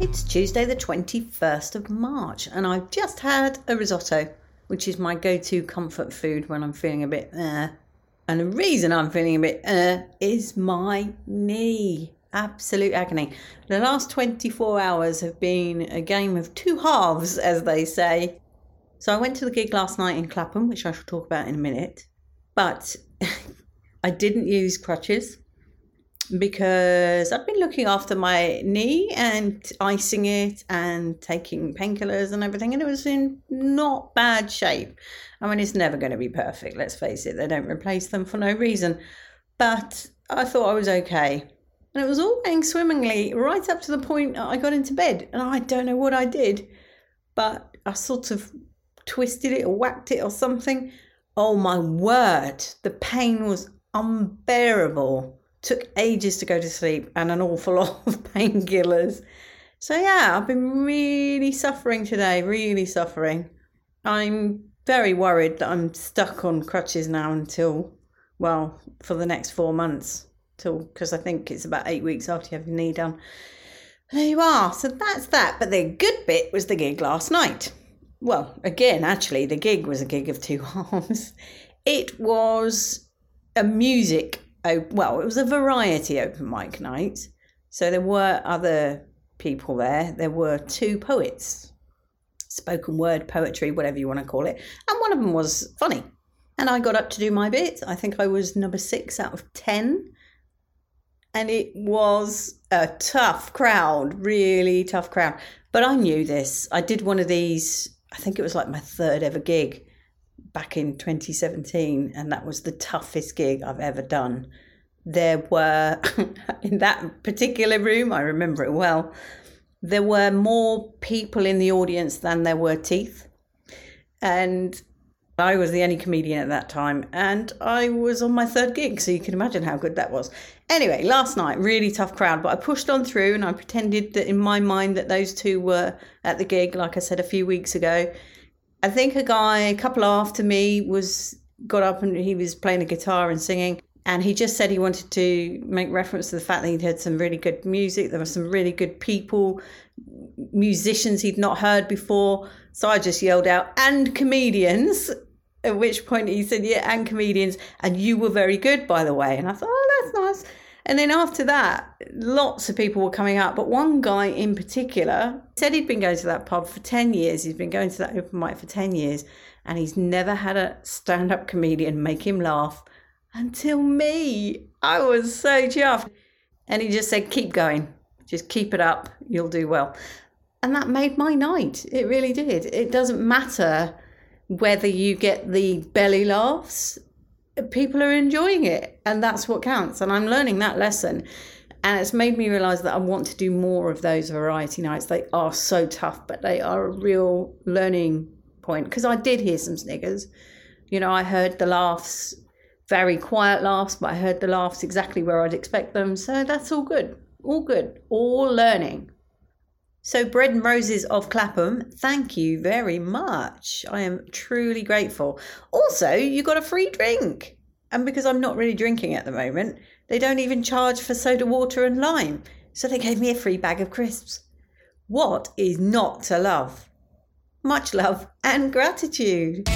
It's Tuesday, the 21st of March, and I've just had a risotto, which is my go to comfort food when I'm feeling a bit uh. And the reason I'm feeling a bit uh is my knee. Absolute agony. The last 24 hours have been a game of two halves, as they say. So I went to the gig last night in Clapham, which I shall talk about in a minute. But I didn't use crutches because I've been looking after my knee and icing it and taking painkillers and everything, and it was in not bad shape. I mean, it's never going to be perfect, let's face it, they don't replace them for no reason. But I thought I was okay. And it was all going swimmingly right up to the point I got into bed, and I don't know what I did, but I sort of twisted it or whacked it or something. Oh my word, the pain was unbearable took ages to go to sleep and an awful lot of painkillers. So, yeah, I've been really suffering today, really suffering. I'm very worried that I'm stuck on crutches now until, well, for the next four months, till because I think it's about eight weeks after you have your knee done. There you are. So that's that. But the good bit was the gig last night. Well, again, actually, the gig was a gig of two halves. It was a music well, it was a variety open mic night. So there were other people there. There were two poets, spoken word poetry, whatever you want to call it. And one of them was funny. And I got up to do my bit. I think I was number six out of 10. And it was a tough crowd, really tough crowd. But I knew this. I did one of these, I think it was like my third ever gig back in 2017, and that was the toughest gig I've ever done. There were, in that particular room, I remember it well, there were more people in the audience than there were teeth. And I was the only comedian at that time, and I was on my third gig, so you can imagine how good that was. Anyway, last night, really tough crowd, but I pushed on through and I pretended that in my mind that those two were at the gig, like I said a few weeks ago. I think a guy a couple after me was got up and he was playing a guitar and singing. And he just said he wanted to make reference to the fact that he'd heard some really good music. There were some really good people, musicians he'd not heard before. So I just yelled out, and comedians. At which point he said, Yeah, and comedians. And you were very good, by the way. And I thought, Oh, that's nice. And then after that, lots of people were coming up, but one guy in particular said he'd been going to that pub for 10 years. He's been going to that open mic for 10 years, and he's never had a stand up comedian make him laugh until me. I was so chuffed. And he just said, Keep going, just keep it up, you'll do well. And that made my night. It really did. It doesn't matter whether you get the belly laughs people are enjoying it and that's what counts and i'm learning that lesson. And it's made me realize that i want to do more of those variety nights. They are so tough but they are a real learning point because i did hear some sniggers. You know i heard the laughs very quiet laughs but i heard the laughs exactly where i'd expect them so that's all good. All good. All learning so, Bread and Roses of Clapham, thank you very much. I am truly grateful. Also, you got a free drink. And because I'm not really drinking at the moment, they don't even charge for soda water and lime. So, they gave me a free bag of crisps. What is not to love? Much love and gratitude.